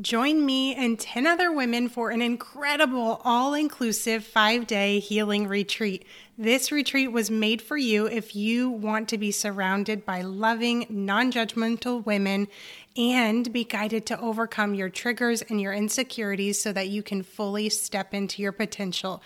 Join me and 10 other women for an incredible all inclusive five day healing retreat. This retreat was made for you if you want to be surrounded by loving, non judgmental women and be guided to overcome your triggers and your insecurities so that you can fully step into your potential.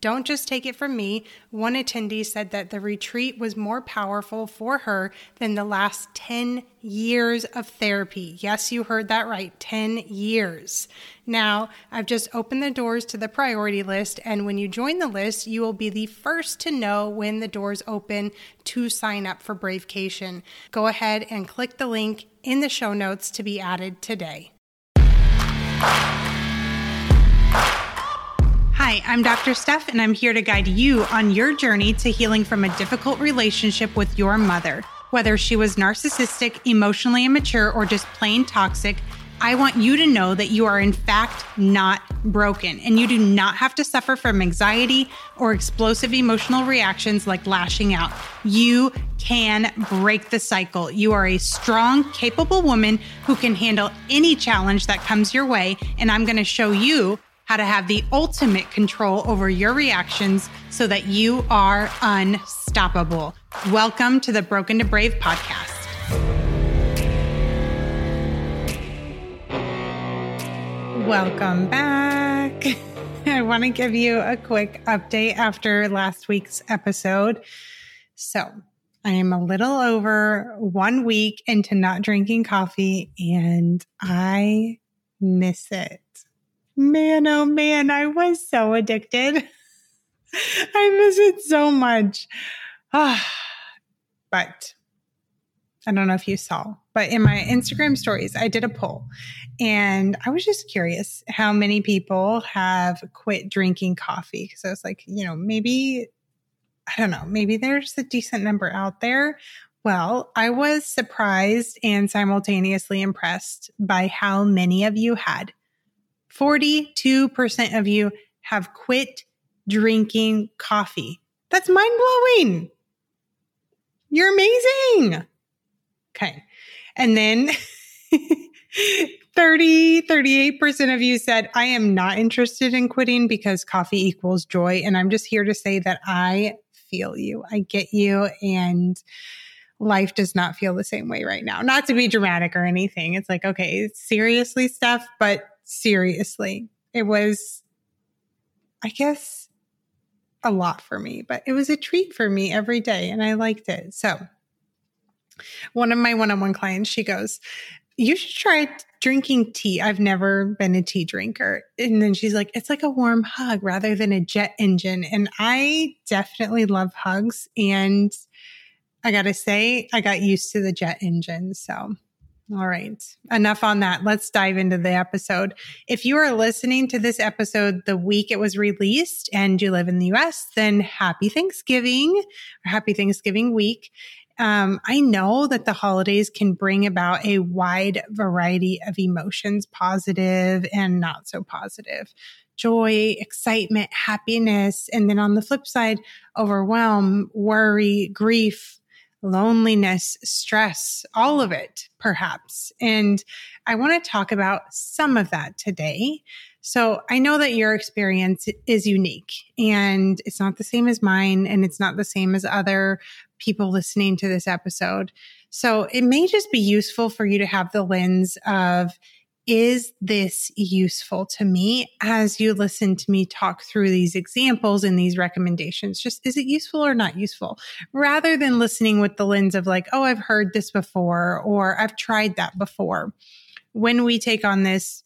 Don't just take it from me. One attendee said that the retreat was more powerful for her than the last 10 years of therapy. Yes, you heard that right 10 years. Now, I've just opened the doors to the priority list, and when you join the list, you will be the first to know when the doors open to sign up for Bravecation. Go ahead and click the link in the show notes to be added today. Hi, I'm Dr. Steph, and I'm here to guide you on your journey to healing from a difficult relationship with your mother. Whether she was narcissistic, emotionally immature, or just plain toxic, I want you to know that you are, in fact, not broken and you do not have to suffer from anxiety or explosive emotional reactions like lashing out. You can break the cycle. You are a strong, capable woman who can handle any challenge that comes your way. And I'm going to show you how to have the ultimate control over your reactions so that you are unstoppable. Welcome to the Broken to Brave podcast. Welcome back. I want to give you a quick update after last week's episode. So, I am a little over one week into not drinking coffee and I miss it. Man, oh man, I was so addicted. I miss it so much. Ah, but I don't know if you saw, but in my Instagram stories, I did a poll and I was just curious how many people have quit drinking coffee. Because I was like, you know, maybe, I don't know, maybe there's a decent number out there. Well, I was surprised and simultaneously impressed by how many of you had. 42% of you have quit drinking coffee. That's mind blowing. You're amazing. Okay. And then 30, 38% of you said, I am not interested in quitting because coffee equals joy. And I'm just here to say that I feel you. I get you. And life does not feel the same way right now. Not to be dramatic or anything. It's like, okay, seriously stuff, but seriously, it was, I guess, a lot for me, but it was a treat for me every day and I liked it. So, one of my one on one clients, she goes, You should try drinking tea. I've never been a tea drinker. And then she's like, It's like a warm hug rather than a jet engine. And I definitely love hugs. And I got to say, I got used to the jet engine. So. All right. Enough on that. Let's dive into the episode. If you are listening to this episode the week it was released and you live in the US, then happy Thanksgiving or happy Thanksgiving week um, I know that the holidays can bring about a wide variety of emotions, positive and not so positive. Joy, excitement, happiness. And then on the flip side, overwhelm, worry, grief, loneliness, stress, all of it, perhaps. And I want to talk about some of that today. So I know that your experience is unique and it's not the same as mine and it's not the same as other people listening to this episode. So it may just be useful for you to have the lens of, is this useful to me as you listen to me talk through these examples and these recommendations? Just is it useful or not useful? Rather than listening with the lens of like, oh, I've heard this before or I've tried that before. When we take on this,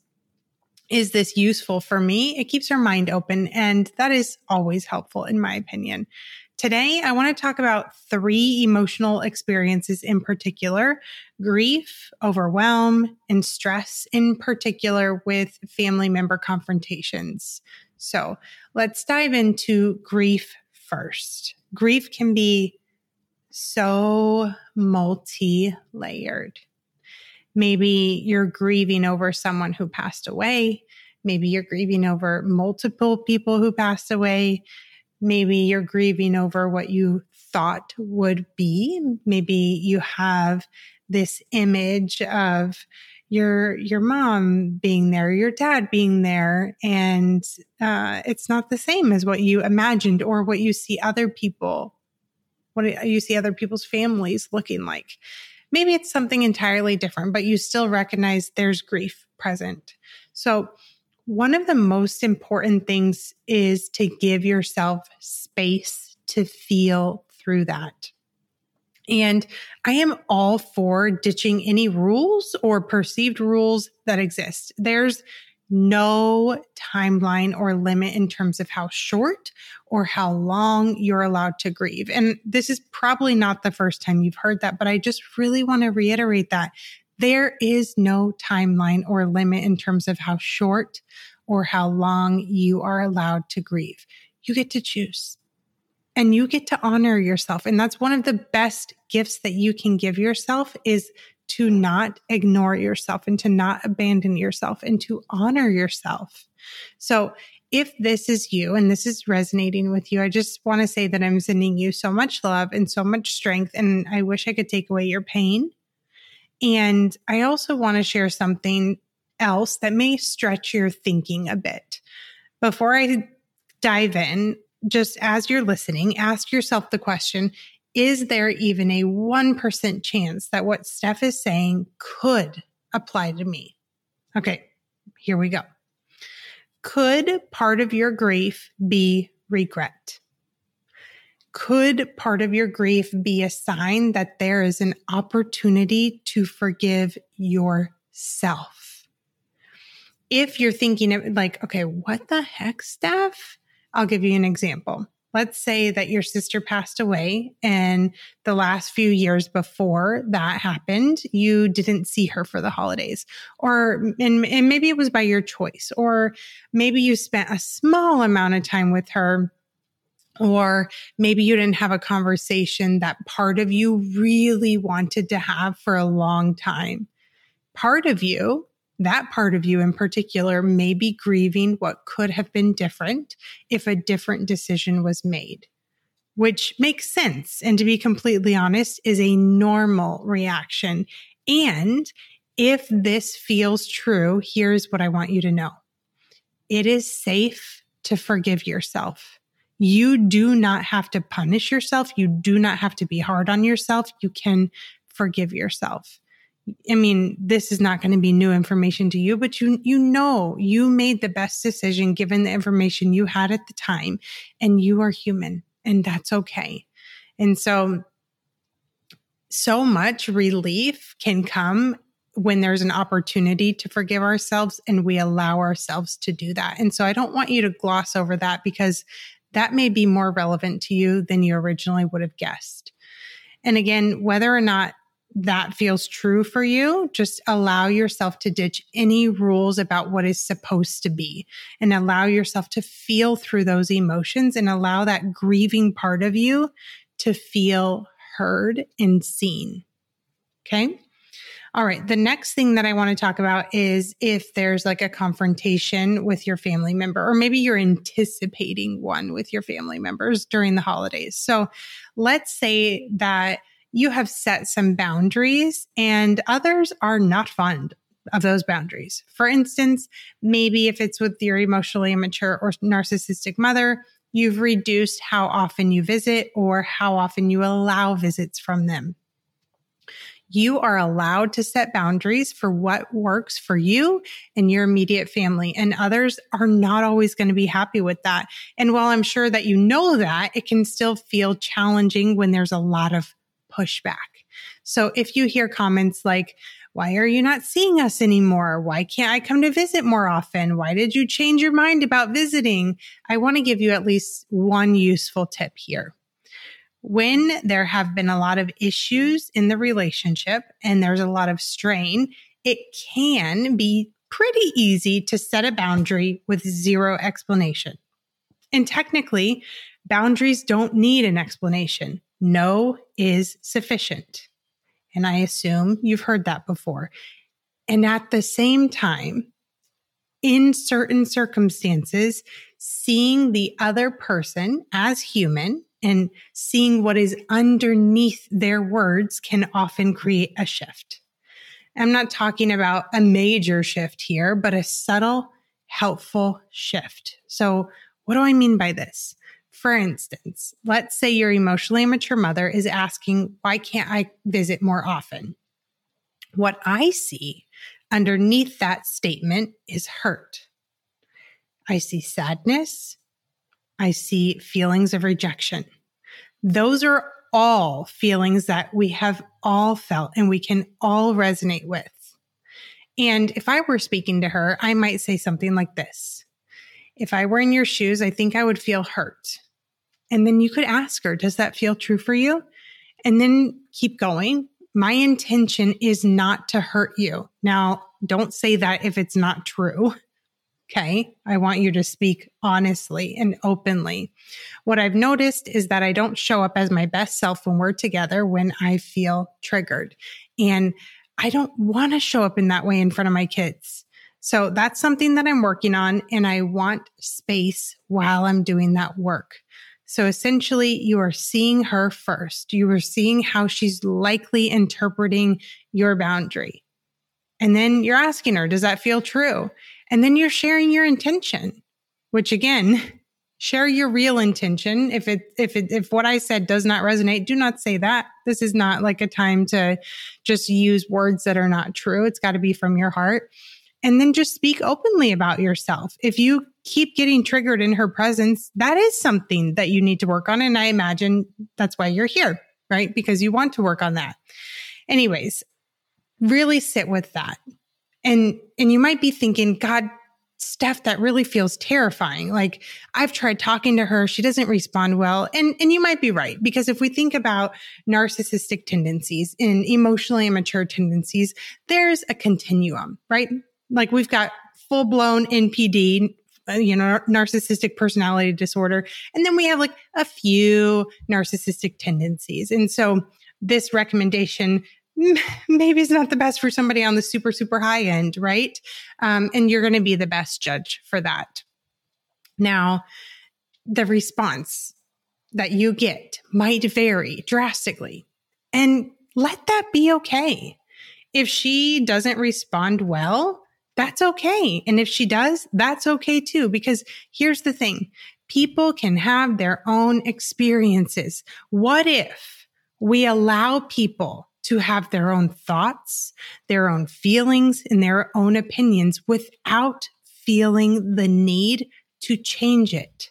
is this useful for me? It keeps our mind open. And that is always helpful, in my opinion. Today, I want to talk about three emotional experiences in particular grief, overwhelm, and stress, in particular with family member confrontations. So let's dive into grief first. Grief can be so multi layered. Maybe you're grieving over someone who passed away. Maybe you're grieving over multiple people who passed away. Maybe you're grieving over what you thought would be. Maybe you have this image of your your mom being there, your dad being there, and uh, it's not the same as what you imagined or what you see other people, what you see other people's families looking like. Maybe it's something entirely different, but you still recognize there's grief present. So, one of the most important things is to give yourself space to feel through that. And I am all for ditching any rules or perceived rules that exist. There's no timeline or limit in terms of how short or how long you're allowed to grieve. And this is probably not the first time you've heard that, but I just really want to reiterate that there is no timeline or limit in terms of how short or how long you are allowed to grieve. You get to choose and you get to honor yourself. And that's one of the best gifts that you can give yourself is to not ignore yourself and to not abandon yourself and to honor yourself. So if this is you and this is resonating with you, I just want to say that I'm sending you so much love and so much strength. And I wish I could take away your pain. And I also want to share something else that may stretch your thinking a bit. Before I dive in, just as you're listening, ask yourself the question Is there even a 1% chance that what Steph is saying could apply to me? Okay, here we go. Could part of your grief be regret? Could part of your grief be a sign that there is an opportunity to forgive yourself? If you're thinking of like, okay, what the heck, Steph? I'll give you an example. Let's say that your sister passed away and the last few years before that happened, you didn't see her for the holidays or, and, and maybe it was by your choice, or maybe you spent a small amount of time with her or maybe you didn't have a conversation that part of you really wanted to have for a long time. Part of you that part of you in particular may be grieving what could have been different if a different decision was made, which makes sense. And to be completely honest, is a normal reaction. And if this feels true, here's what I want you to know it is safe to forgive yourself. You do not have to punish yourself. You do not have to be hard on yourself. You can forgive yourself. I mean, this is not going to be new information to you, but you, you know, you made the best decision given the information you had at the time and you are human and that's okay. And so, so much relief can come when there's an opportunity to forgive ourselves and we allow ourselves to do that. And so I don't want you to gloss over that because that may be more relevant to you than you originally would have guessed. And again, whether or not that feels true for you, just allow yourself to ditch any rules about what is supposed to be and allow yourself to feel through those emotions and allow that grieving part of you to feel heard and seen. Okay. All right. The next thing that I want to talk about is if there's like a confrontation with your family member, or maybe you're anticipating one with your family members during the holidays. So let's say that you have set some boundaries and others are not fond of those boundaries. For instance, maybe if it's with your emotionally immature or narcissistic mother, you've reduced how often you visit or how often you allow visits from them. You are allowed to set boundaries for what works for you and your immediate family, and others are not always going to be happy with that. And while I'm sure that you know that, it can still feel challenging when there's a lot of pushback. So if you hear comments like, why are you not seeing us anymore? Why can't I come to visit more often? Why did you change your mind about visiting? I want to give you at least one useful tip here. When there have been a lot of issues in the relationship and there's a lot of strain, it can be pretty easy to set a boundary with zero explanation. And technically, boundaries don't need an explanation no is sufficient. And I assume you've heard that before. And at the same time, in certain circumstances, seeing the other person as human and seeing what is underneath their words can often create a shift. I'm not talking about a major shift here, but a subtle, helpful shift. So, what do I mean by this? For instance, let's say your emotionally immature mother is asking, Why can't I visit more often? What I see underneath that statement is hurt. I see sadness. I see feelings of rejection. Those are all feelings that we have all felt and we can all resonate with. And if I were speaking to her, I might say something like this If I were in your shoes, I think I would feel hurt. And then you could ask her, Does that feel true for you? And then keep going. My intention is not to hurt you. Now, don't say that if it's not true. Okay. I want you to speak honestly and openly. What I've noticed is that I don't show up as my best self when we're together when I feel triggered. And I don't want to show up in that way in front of my kids. So that's something that I'm working on. And I want space while I'm doing that work. So essentially, you are seeing her first. You are seeing how she's likely interpreting your boundary. And then you're asking her, does that feel true? And then you're sharing your intention, which again, share your real intention. If it, if it, if what I said does not resonate, do not say that. This is not like a time to just use words that are not true. It's got to be from your heart. And then just speak openly about yourself. If you keep getting triggered in her presence, that is something that you need to work on. And I imagine that's why you're here, right? Because you want to work on that. Anyways, really sit with that. And, and you might be thinking, God, Steph, that really feels terrifying. Like I've tried talking to her. She doesn't respond well. And, and you might be right. Because if we think about narcissistic tendencies and emotionally immature tendencies, there's a continuum, right? Like we've got full blown NPD, uh, you know, narcissistic personality disorder. And then we have like a few narcissistic tendencies. And so this recommendation maybe it's not the best for somebody on the super, super high end, right? Um, and you're going to be the best judge for that. Now, the response that you get might vary drastically. And let that be okay. If she doesn't respond well, that's okay. And if she does, that's okay too. Because here's the thing people can have their own experiences. What if we allow people to have their own thoughts, their own feelings, and their own opinions without feeling the need to change it.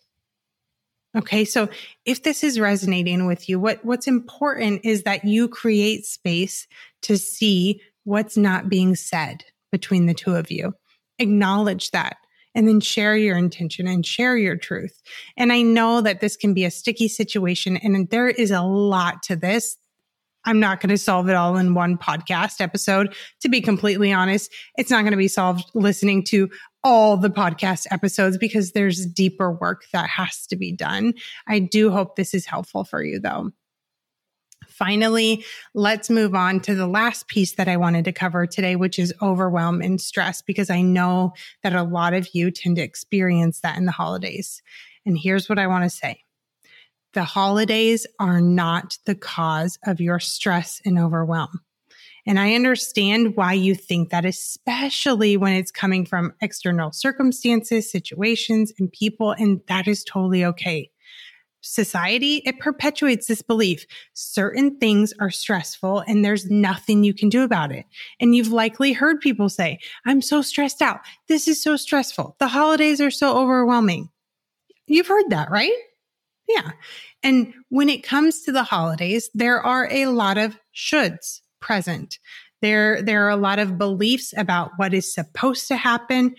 Okay. So if this is resonating with you, what, what's important is that you create space to see what's not being said between the two of you. Acknowledge that and then share your intention and share your truth. And I know that this can be a sticky situation and there is a lot to this. I'm not going to solve it all in one podcast episode. To be completely honest, it's not going to be solved listening to all the podcast episodes because there's deeper work that has to be done. I do hope this is helpful for you though. Finally, let's move on to the last piece that I wanted to cover today, which is overwhelm and stress, because I know that a lot of you tend to experience that in the holidays. And here's what I want to say the holidays are not the cause of your stress and overwhelm. And I understand why you think that, especially when it's coming from external circumstances, situations, and people. And that is totally okay. Society, it perpetuates this belief. Certain things are stressful and there's nothing you can do about it. And you've likely heard people say, I'm so stressed out. This is so stressful. The holidays are so overwhelming. You've heard that, right? Yeah. And when it comes to the holidays, there are a lot of shoulds present. There, there are a lot of beliefs about what is supposed to happen,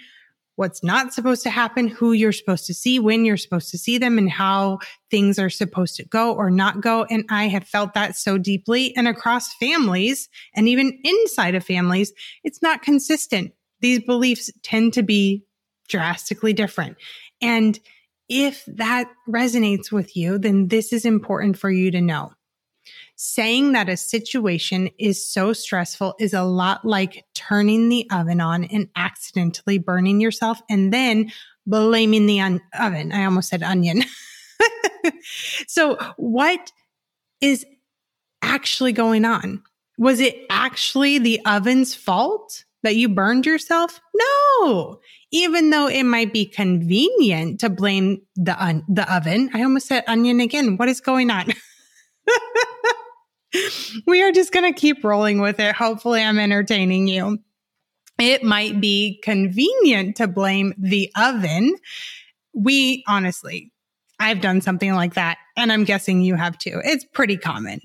what's not supposed to happen, who you're supposed to see, when you're supposed to see them, and how things are supposed to go or not go. And I have felt that so deeply and across families and even inside of families, it's not consistent. These beliefs tend to be drastically different. And if that resonates with you, then this is important for you to know. Saying that a situation is so stressful is a lot like turning the oven on and accidentally burning yourself and then blaming the un- oven. I almost said onion. so, what is actually going on? Was it actually the oven's fault that you burned yourself? No. Even though it might be convenient to blame the un- the oven. I almost said onion again. What is going on? we are just going to keep rolling with it. Hopefully I'm entertaining you. It might be convenient to blame the oven. We honestly, I've done something like that and I'm guessing you have too. It's pretty common.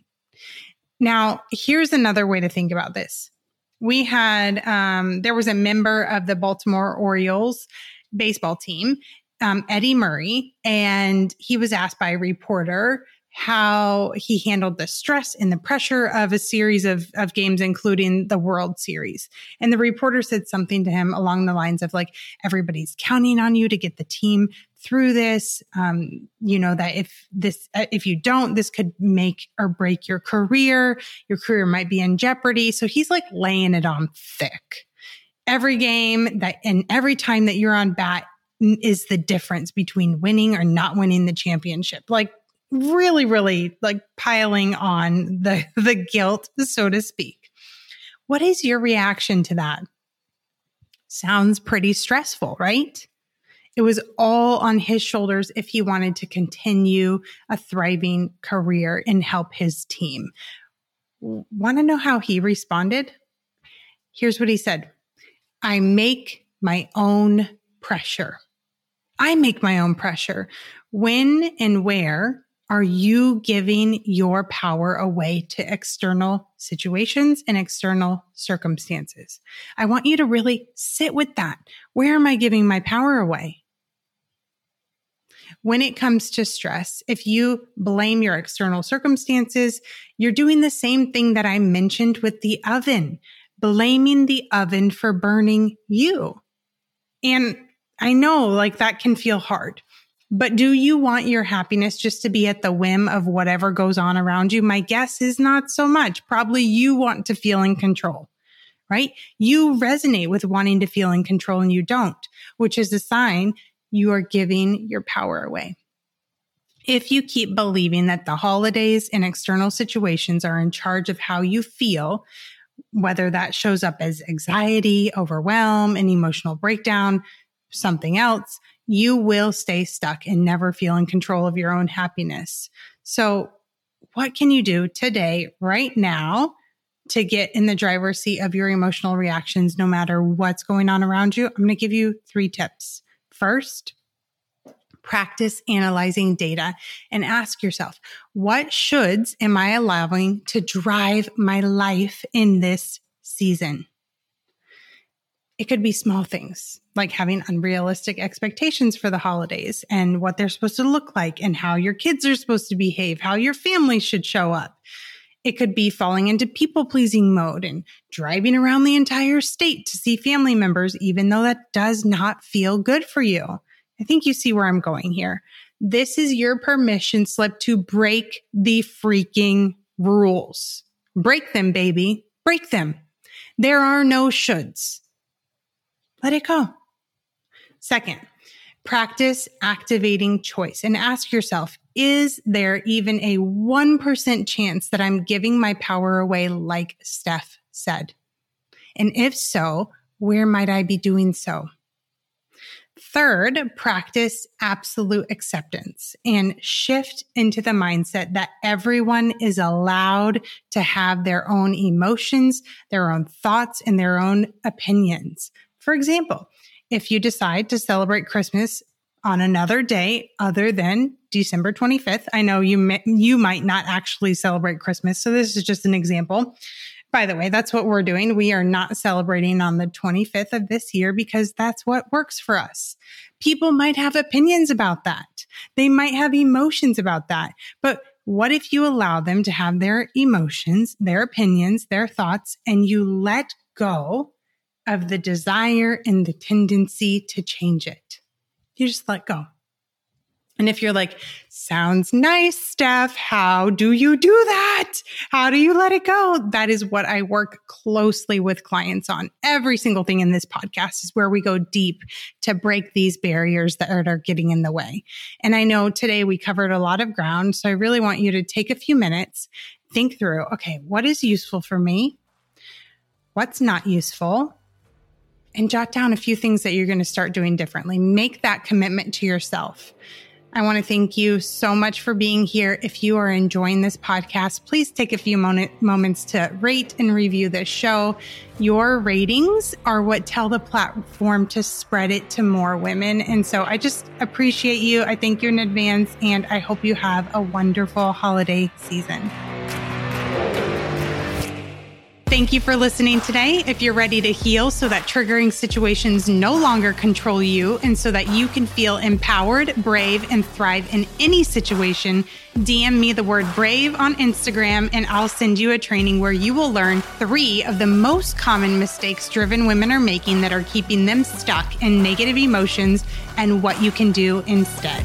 Now, here's another way to think about this. We had, um, there was a member of the Baltimore Orioles baseball team, um, Eddie Murray, and he was asked by a reporter how he handled the stress and the pressure of a series of, of games, including the World Series. And the reporter said something to him along the lines of like, everybody's counting on you to get the team through this. Um, you know, that if this, uh, if you don't, this could make or break your career. Your career might be in jeopardy. So he's like laying it on thick. Every game that, and every time that you're on bat, is the difference between winning or not winning the championship. Like really, really like piling on the, the guilt, so to speak. What is your reaction to that? Sounds pretty stressful, right? It was all on his shoulders if he wanted to continue a thriving career and help his team. Want to know how he responded? Here's what he said I make my own pressure. I make my own pressure. When and where are you giving your power away to external situations and external circumstances? I want you to really sit with that. Where am I giving my power away? When it comes to stress, if you blame your external circumstances, you're doing the same thing that I mentioned with the oven, blaming the oven for burning you. And I know like that can feel hard. But do you want your happiness just to be at the whim of whatever goes on around you? My guess is not so much. Probably you want to feel in control, right? You resonate with wanting to feel in control and you don't, which is a sign you are giving your power away. If you keep believing that the holidays and external situations are in charge of how you feel, whether that shows up as anxiety, overwhelm, an emotional breakdown, something else, you will stay stuck and never feel in control of your own happiness. So, what can you do today, right now, to get in the driver's seat of your emotional reactions, no matter what's going on around you? I'm going to give you three tips. First, practice analyzing data and ask yourself, what shoulds am I allowing to drive my life in this season? It could be small things like having unrealistic expectations for the holidays and what they're supposed to look like and how your kids are supposed to behave, how your family should show up. It could be falling into people pleasing mode and driving around the entire state to see family members, even though that does not feel good for you. I think you see where I'm going here. This is your permission slip to break the freaking rules. Break them, baby. Break them. There are no shoulds. Let it go. Second, practice activating choice and ask yourself, is there even a 1% chance that I'm giving my power away like Steph said? And if so, where might I be doing so? Third, practice absolute acceptance and shift into the mindset that everyone is allowed to have their own emotions, their own thoughts, and their own opinions. For example, if you decide to celebrate Christmas on another day other than December 25th, I know you may, you might not actually celebrate Christmas, so this is just an example. By the way, that's what we're doing. We are not celebrating on the 25th of this year because that's what works for us. People might have opinions about that. They might have emotions about that. But what if you allow them to have their emotions, their opinions, their thoughts, and you let go of the desire and the tendency to change it. You just let go. And if you're like, sounds nice, Steph, how do you do that? How do you let it go? That is what I work closely with clients on. Every single thing in this podcast is where we go deep to break these barriers that are getting in the way. And I know today we covered a lot of ground. So I really want you to take a few minutes think through okay, what is useful for me? What's not useful? And jot down a few things that you're going to start doing differently. Make that commitment to yourself. I want to thank you so much for being here. If you are enjoying this podcast, please take a few moment, moments to rate and review this show. Your ratings are what tell the platform to spread it to more women. And so I just appreciate you. I thank you in advance, and I hope you have a wonderful holiday season. Thank you for listening today. If you're ready to heal so that triggering situations no longer control you and so that you can feel empowered, brave, and thrive in any situation, DM me the word brave on Instagram and I'll send you a training where you will learn three of the most common mistakes driven women are making that are keeping them stuck in negative emotions and what you can do instead.